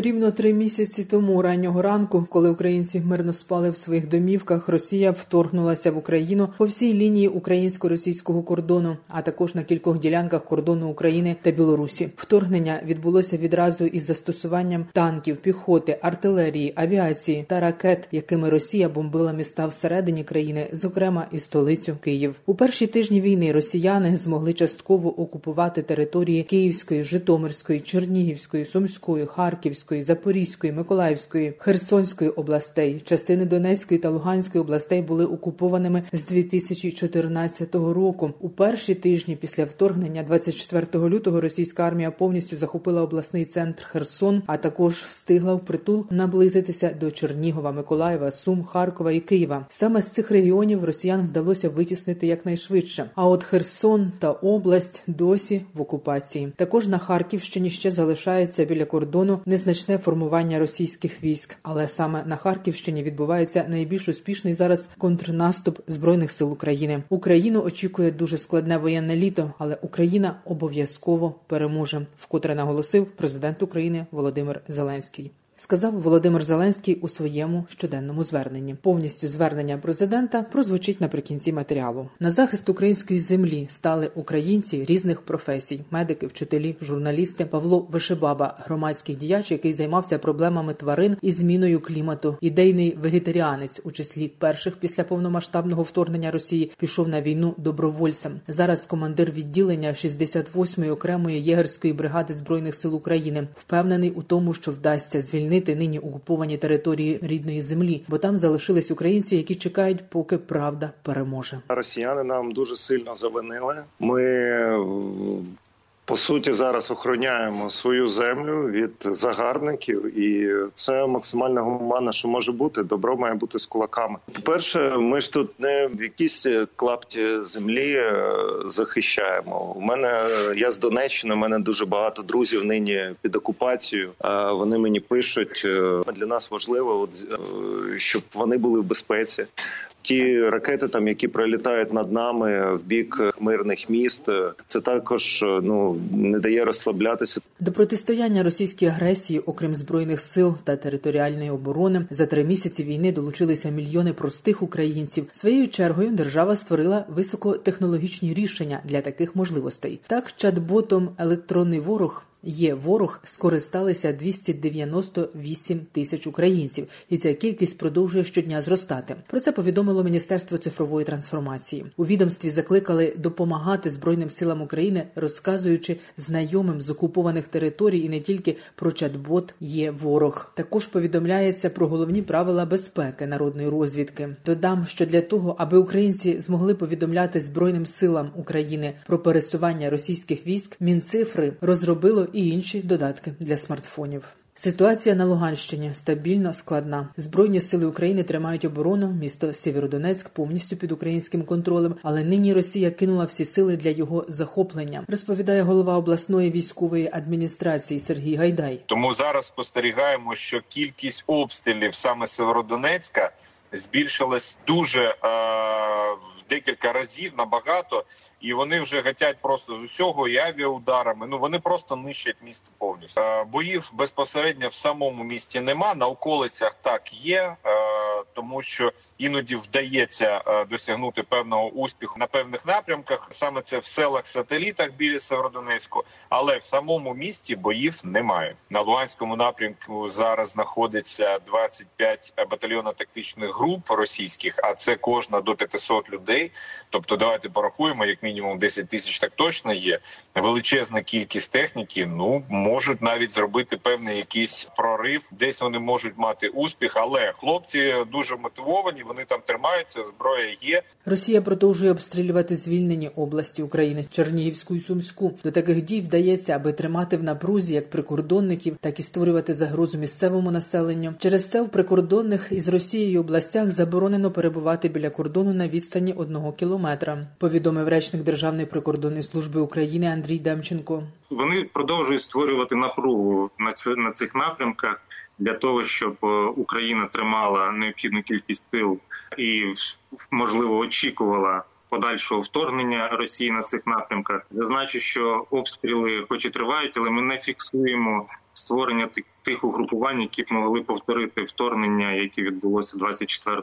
Рівно три місяці тому раннього ранку, коли українці мирно спали в своїх домівках, Росія вторгнулася в Україну по всій лінії українсько-російського кордону, а також на кількох ділянках кордону України та Білорусі. Вторгнення відбулося відразу із застосуванням танків, піхоти, артилерії, авіації та ракет, якими Росія бомбила міста всередині країни, зокрема і столицю Київ. У перші тижні війни росіяни змогли частково окупувати території Київської, Житомирської, Чернігівської, Сумської, Харківської. Запорізької, Миколаївської, Херсонської областей, частини Донецької та Луганської областей були окупованими з 2014 року. У перші тижні після вторгнення, 24 лютого, російська армія повністю захопила обласний центр Херсон, а також встигла впритул наблизитися до Чернігова, Миколаєва, Сум, Харкова і Києва. Саме з цих регіонів росіян вдалося витіснити якнайшвидше. А от Херсон та область досі в окупації. Також на Харківщині ще залишається біля кордону незначні значне формування російських військ, але саме на Харківщині відбувається найбільш успішний зараз контрнаступ збройних сил України. Україну очікує дуже складне воєнне літо, але Україна обов'язково переможе, вкотре наголосив президент України Володимир Зеленський. Сказав Володимир Зеленський у своєму щоденному зверненні. Повністю звернення президента прозвучить наприкінці матеріалу. На захист української землі стали українці різних професій: медики, вчителі, журналісти. Павло Вишебаба, громадський діяч, який займався проблемами тварин і зміною клімату. Ідейний вегетаріанець у числі перших після повномасштабного вторгнення Росії пішов на війну добровольцем. Зараз командир відділення 68-ї окремої єгерської бригади збройних сил України впевнений у тому, що вдасться звільнити звільнити нині окуповані території рідної землі, бо там залишились українці, які чекають, поки правда переможе. Росіяни нам дуже сильно завинили. Ми по суті зараз охороняємо свою землю від загарбників, і це максимально гуманно, що може бути. Добро має бути з кулаками. По перше, ми ж тут не в якійсь клапті землі захищаємо. У мене я з Донеччини. У мене дуже багато друзів нині під окупацією. Вони мені пишуть для нас важливо, от щоб вони були в безпеці. Ті ракети, там які пролітають над нами в бік мирних міст, це також ну не дає розслаблятися. До протистояння російській агресії, окрім збройних сил та територіальної оборони, за три місяці війни долучилися мільйони простих українців. Своєю чергою держава створила високотехнологічні рішення для таких можливостей. Так, чат-ботом електронний ворог. Є ворог скористалися 298 тисяч українців, і ця кількість продовжує щодня зростати. Про це повідомило Міністерство цифрової трансформації. У відомстві закликали допомагати Збройним силам України, розказуючи знайомим з окупованих територій і не тільки про чат-бот є ворог. Також повідомляється про головні правила безпеки народної розвідки. Додам, що для того, аби українці змогли повідомляти Збройним силам України про пересування російських військ, мінцифри розробило інші додатки для смартфонів. Ситуація на Луганщині стабільно складна. Збройні сили України тримають оборону. Місто Сєвєродонецьк повністю під українським контролем, але нині Росія кинула всі сили для його захоплення. Розповідає голова обласної військової адміністрації Сергій Гайдай. Тому зараз спостерігаємо, що кількість обстрілів саме Сєвєродонецька збільшилась дуже е- декілька разів набагато. І вони вже гатять просто з усього і авіаударами. Ну вони просто нищать місто повністю. Боїв безпосередньо в самому місті нема. На околицях так є, тому що іноді вдається досягнути певного успіху на певних напрямках. Саме це в селах сателітах біля Северодонецьку, але в самому місті боїв немає. На Луганському напрямку зараз знаходиться 25 батальйонів тактичних груп російських, а це кожна до 500 людей. Тобто, давайте порахуємо, як мінімум 10 тисяч так точно є. Величезна кількість техніки. Ну можуть навіть зробити певний якийсь прорив. Десь вони можуть мати успіх, але хлопці дуже дуже мотивовані. Вони там тримаються. Зброя є. Росія продовжує обстрілювати звільнені області України Чернігівську і Сумську. До таких дій вдається, аби тримати в напрузі як прикордонників, так і створювати загрозу місцевому населенню. Через це в прикордонних із Росією областях заборонено перебувати біля кордону на відстані одного кілометра. Повідомив речник Державної прикордонної служби України Андрій Демченко. Вони продовжують створювати напругу на цю на цих напрямках для того, щоб е, Україна тримала необхідну кількість сил і можливо очікувала подальшого вторгнення Росії на цих напрямках. Зазначу, що обстріли, хоч і тривають, але ми не фіксуємо створення тих, угрупувань, які б могли повторити вторгнення, яке відбулося 24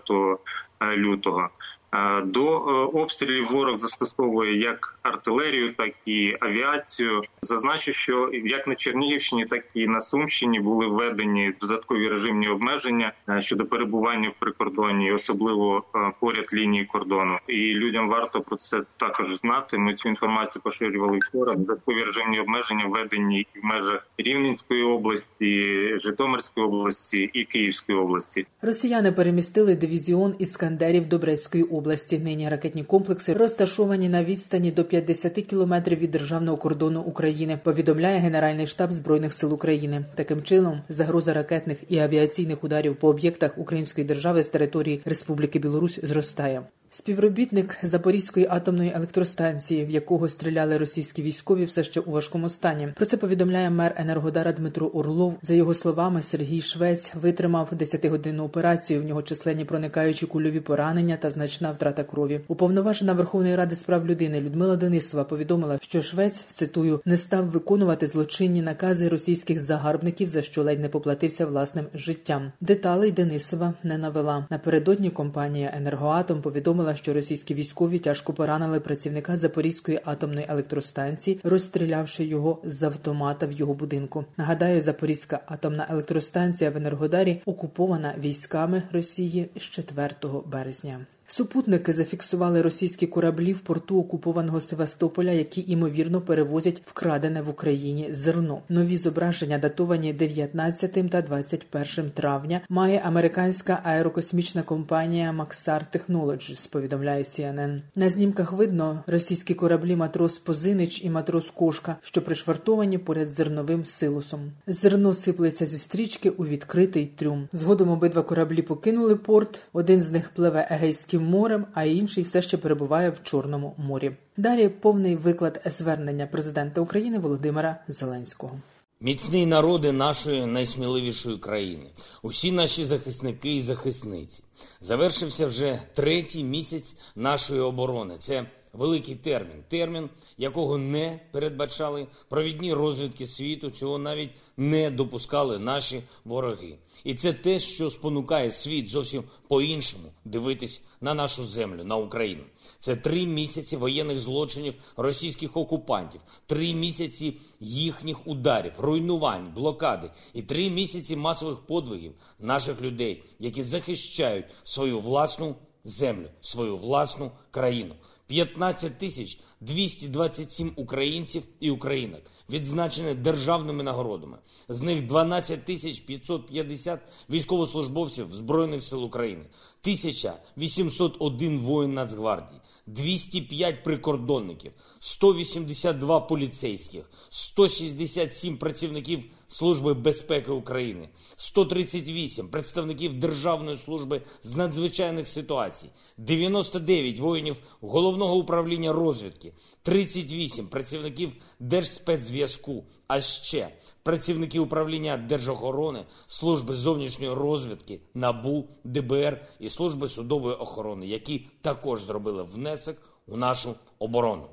е, лютого. Е, до е, обстрілів ворог застосовує як артилерію, так і авіацію. Зазначу, що як на Чернігівщині, так і на Сумщині були введені додаткові режимні обмеження е, щодо перебування в прикордоні, особливо поряд лінії кордону. І людям варто про це також знати. Ми цю інформацію поширювали вчора. Додаткові режимні обмеження введені в межах Рівненської області, Житомирської області і Київської області. Росіяни перемістили дивізіон іскандерів до Брестської області області. Нині ракетні комплекси розташовані на відстані до 50 кілометрів від державного кордону України. Повідомляє Генеральний штаб збройних сил України. Таким чином загроза ракетних і авіаційних ударів по об'єктах Української держави з території Республіки Білорусь зростає. Співробітник Запорізької атомної електростанції, в якого стріляли російські військові, все ще у важкому стані. Про це повідомляє мер Енергодара Дмитро Орлов. За його словами, Сергій Швець витримав 10-годинну операцію. В нього численні проникаючі кульові поранення та значна втрата крові. Уповноважена Верховної ради справ людини Людмила Денисова повідомила, що Швець цитую не став виконувати злочинні накази російських загарбників, за що ледь не поплатився власним життям. Деталей Денисова не навела. Напередодні компанія Енергоатом повідомила повідомила, що російські військові тяжко поранили працівника Запорізької атомної електростанції, розстрілявши його з автомата в його будинку. Нагадаю, Запорізька атомна електростанція в Енергодарі окупована військами Росії з 4 березня. Супутники зафіксували російські кораблі в порту окупованого Севастополя, які імовірно перевозять вкрадене в Україні зерно. Нові зображення, датовані 19 та 21 травня, має американська аерокосмічна компанія Maxar Technologies, повідомляє CNN. На знімках видно російські кораблі матрос Позинич і матрос Кошка, що пришвартовані поряд зерновим силосом. Зерно сиплеться зі стрічки у відкритий трюм. Згодом обидва кораблі покинули порт. Один з них пливе Егейський Азовським морем, а інший все ще перебуває в Чорному морі. Далі повний виклад звернення президента України Володимира Зеленського. Міцні народи нашої найсміливішої країни, усі наші захисники і захисниці. Завершився вже третій місяць нашої оборони. Це великий термін, термін, якого не передбачали провідні розвідки світу, цього навіть не допускали наші вороги. І це те, що спонукає світ зовсім по-іншому дивитись на нашу землю, на Україну. Це три місяці воєнних злочинів російських окупантів, три місяці їхніх ударів, руйнувань, блокади і три місяці масових подвигів наших людей, які захищають свою власну землю, свою власну країну. 15 тисяч 227 українців і українок відзначені державними нагородами. З них 12 тисяч 550 військовослужбовців Збройних сил України, 1801 воїн Нацгвардії, 205 прикордонників, 182 поліцейських, 167 працівників Служби безпеки України, 138 представників Державної служби з надзвичайних ситуацій, 99 воїнів головного управління розвідки, 38 працівників Держспецзв'язку, а ще працівники управління держохорони, служби зовнішньої розвідки, НАБУ, ДБР і служби судової охорони, які також зробили внесок у нашу оборону.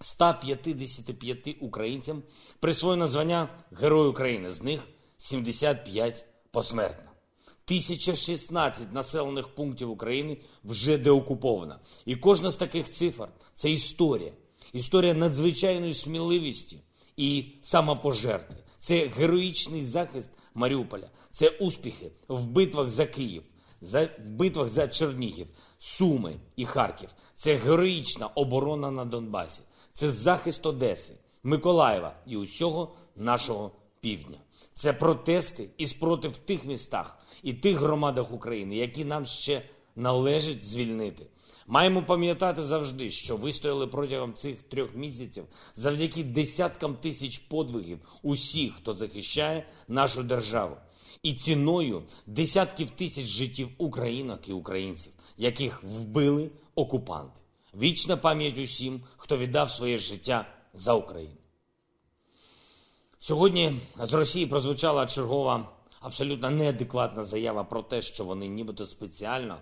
155 українцям присвоєно звання Герой України, з них 75 посмертно. 1016 населених пунктів України вже деокуповано. І кожна з таких цифр це історія. Історія надзвичайної сміливості і самопожертви. Це героїчний захист Маріуполя, це успіхи в битвах за Київ, за в битвах за Чернігів, Суми і Харків. Це героїчна оборона на Донбасі, це захист Одеси, Миколаєва і усього нашого півдня. Це протести і спротив тих містах і тих громадах України, які нам ще належить звільнити. Маємо пам'ятати завжди, що вистояли протягом цих трьох місяців завдяки десяткам тисяч подвигів усіх, хто захищає нашу державу, і ціною десятків тисяч життів українок і українців, яких вбили окупанти. Вічна пам'ять усім, хто віддав своє життя за Україну. Сьогодні з Росії прозвучала чергова абсолютно неадекватна заява про те, що вони нібито спеціально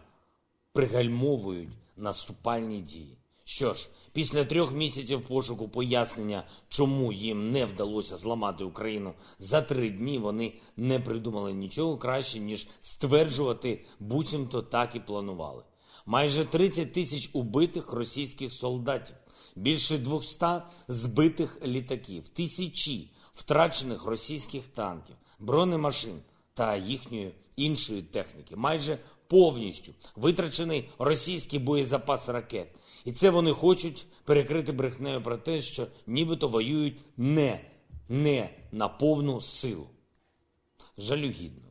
пригальмовують наступальні дії. Що ж, після трьох місяців пошуку пояснення, чому їм не вдалося зламати Україну за три дні, вони не придумали нічого краще, ніж стверджувати, буцімто так і планували. Майже 30 тисяч убитих російських солдатів, більше 200 збитих літаків, тисячі втрачених російських танків, бронемашин та їхньої іншої техніки, майже повністю витрачений російський боєзапас ракет. І це вони хочуть перекрити брехнею про те, що нібито воюють не, не на повну силу. Жалюгідно.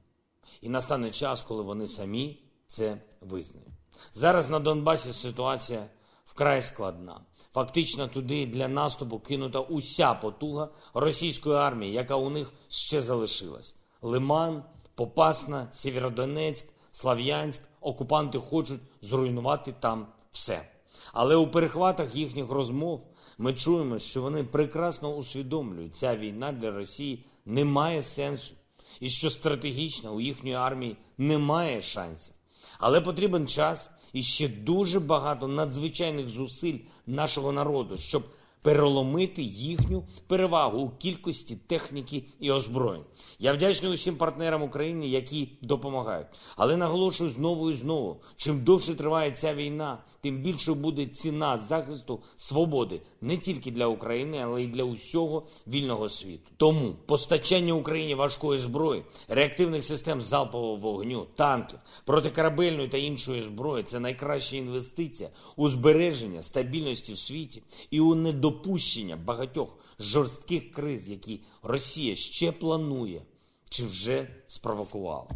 І настане час, коли вони самі це визнають. Зараз на Донбасі ситуація вкрай складна. Фактично туди для наступу кинута уся потуга російської армії, яка у них ще залишилась. Лиман, Попасна, Сєвєродонецьк, Слав'янськ. Окупанти хочуть зруйнувати там все. Але у перехватах їхніх розмов ми чуємо, що вони прекрасно усвідомлюють, ця війна для Росії не має сенсу, і що стратегічно у їхньої армії немає шансів. Але потрібен час і ще дуже багато надзвичайних зусиль нашого народу, щоб переломити їхню перевагу у кількості техніки і озброєнь. Я вдячний усім партнерам України, які допомагають. Але наголошую знову і знову: чим довше триває ця війна, тим більшою буде ціна захисту свободи не тільки для України, але й для усього вільного світу. Тому постачання Україні важкої зброї, реактивних систем залпового вогню, танків, протикорабельної та іншої зброї це найкраща інвестиція у збереження стабільності в світі і у недопущення багатьох жорстких криз, які Росія ще планує чи вже спровокувала.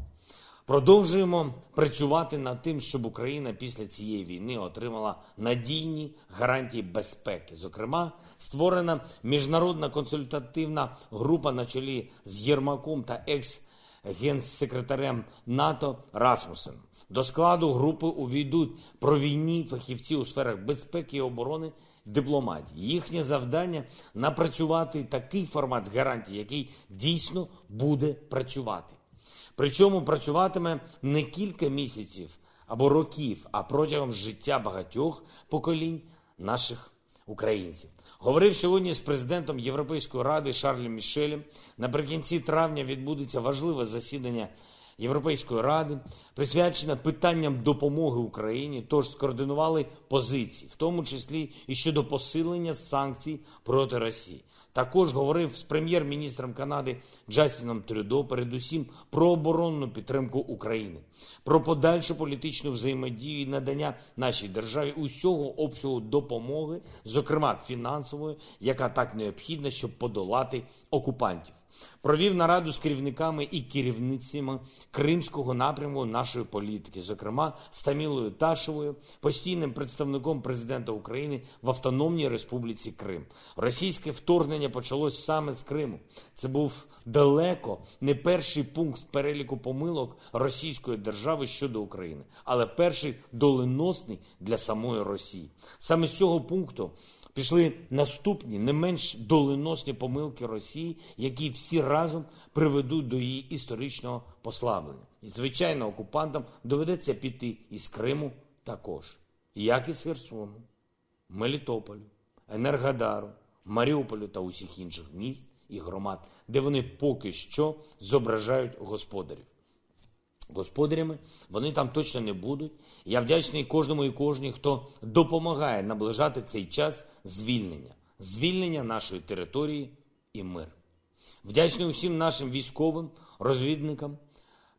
Продовжуємо працювати над тим, щоб Україна після цієї війни отримала надійні гарантії безпеки. Зокрема, створена міжнародна консультативна група на чолі з Єрмаком та екс-генсекретарем НАТО Расмусен. До складу групи увійдуть провійні фахівці у сферах безпеки і оборони. Дипломатії їхнє завдання напрацювати такий формат гарантій, який дійсно буде працювати. Причому працюватиме не кілька місяців або років, а протягом життя багатьох поколінь наших українців. Говорив сьогодні з президентом Європейської ради Шарлем Мішелем. Наприкінці травня відбудеться важливе засідання Європейської ради, присвячене питанням допомоги Україні. Тож скоординували позиції, в тому числі і щодо посилення санкцій проти Росії. Також говорив з прем'єр-міністром Канади Джастіном Трюдо, передусім про оборонну підтримку України, про подальшу політичну взаємодію і надання нашій державі усього обсягу допомоги, зокрема фінансової, яка так необхідна, щоб подолати окупантів. Провів нараду з керівниками і керівницями кримського напрямку нашої політики, зокрема з Тамілою Ташевою, постійним представником президента України в Автономній Республіці Крим. Російське вторгнення почалось саме з Криму. Це був далеко не перший пункт переліку помилок Російської держави щодо України, але перший доленосний для самої Росії. Саме з цього пункту. Пішли наступні не менш доленосні помилки Росії, які всі разом приведуть до її історичного послаблення. І, звичайно, окупантам доведеться піти із Криму також, як і з Херсону, Мелітополю, Енергодару, Маріуполю та усіх інших міст і громад, де вони поки що зображають господарів. Господарями вони там точно не будуть. Я вдячний кожному і кожній, хто допомагає наближати цей час звільнення, звільнення нашої території і мир. Вдячний усім нашим військовим, розвідникам,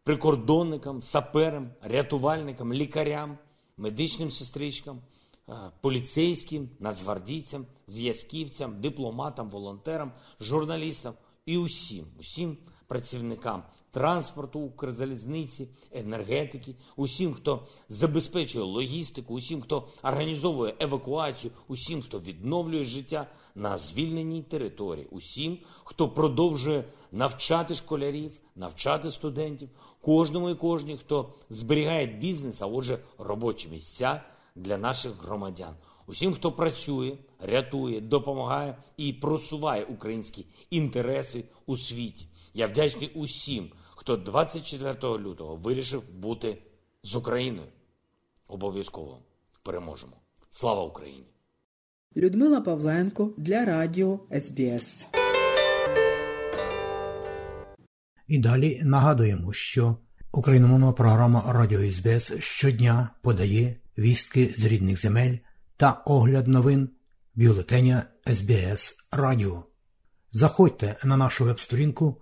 прикордонникам, саперам, рятувальникам, лікарям, медичним сестричкам, поліцейським, нацгвардійцям, зв'язківцям, дипломатам, волонтерам, журналістам і усім, усім працівникам транспорту, Укрзалізниці, енергетики, усім, хто забезпечує логістику, усім, хто організовує евакуацію, усім, хто відновлює життя на звільненій території, усім, хто продовжує навчати школярів, навчати студентів, кожному і кожній, хто зберігає бізнес, а отже, робочі місця для наших громадян. Усім, хто працює, рятує, допомагає і просуває українські інтереси у світі. Я вдячний усім, хто 24 лютого вирішив бути з Україною. Обов'язково переможемо. Слава Україні! Людмила Павленко для Радіо СБС. І далі нагадуємо, що україномовна програма Радіо СБС щодня подає вістки з рідних земель та огляд новин бюлетеня СБС Радіо. Заходьте на нашу веб-сторінку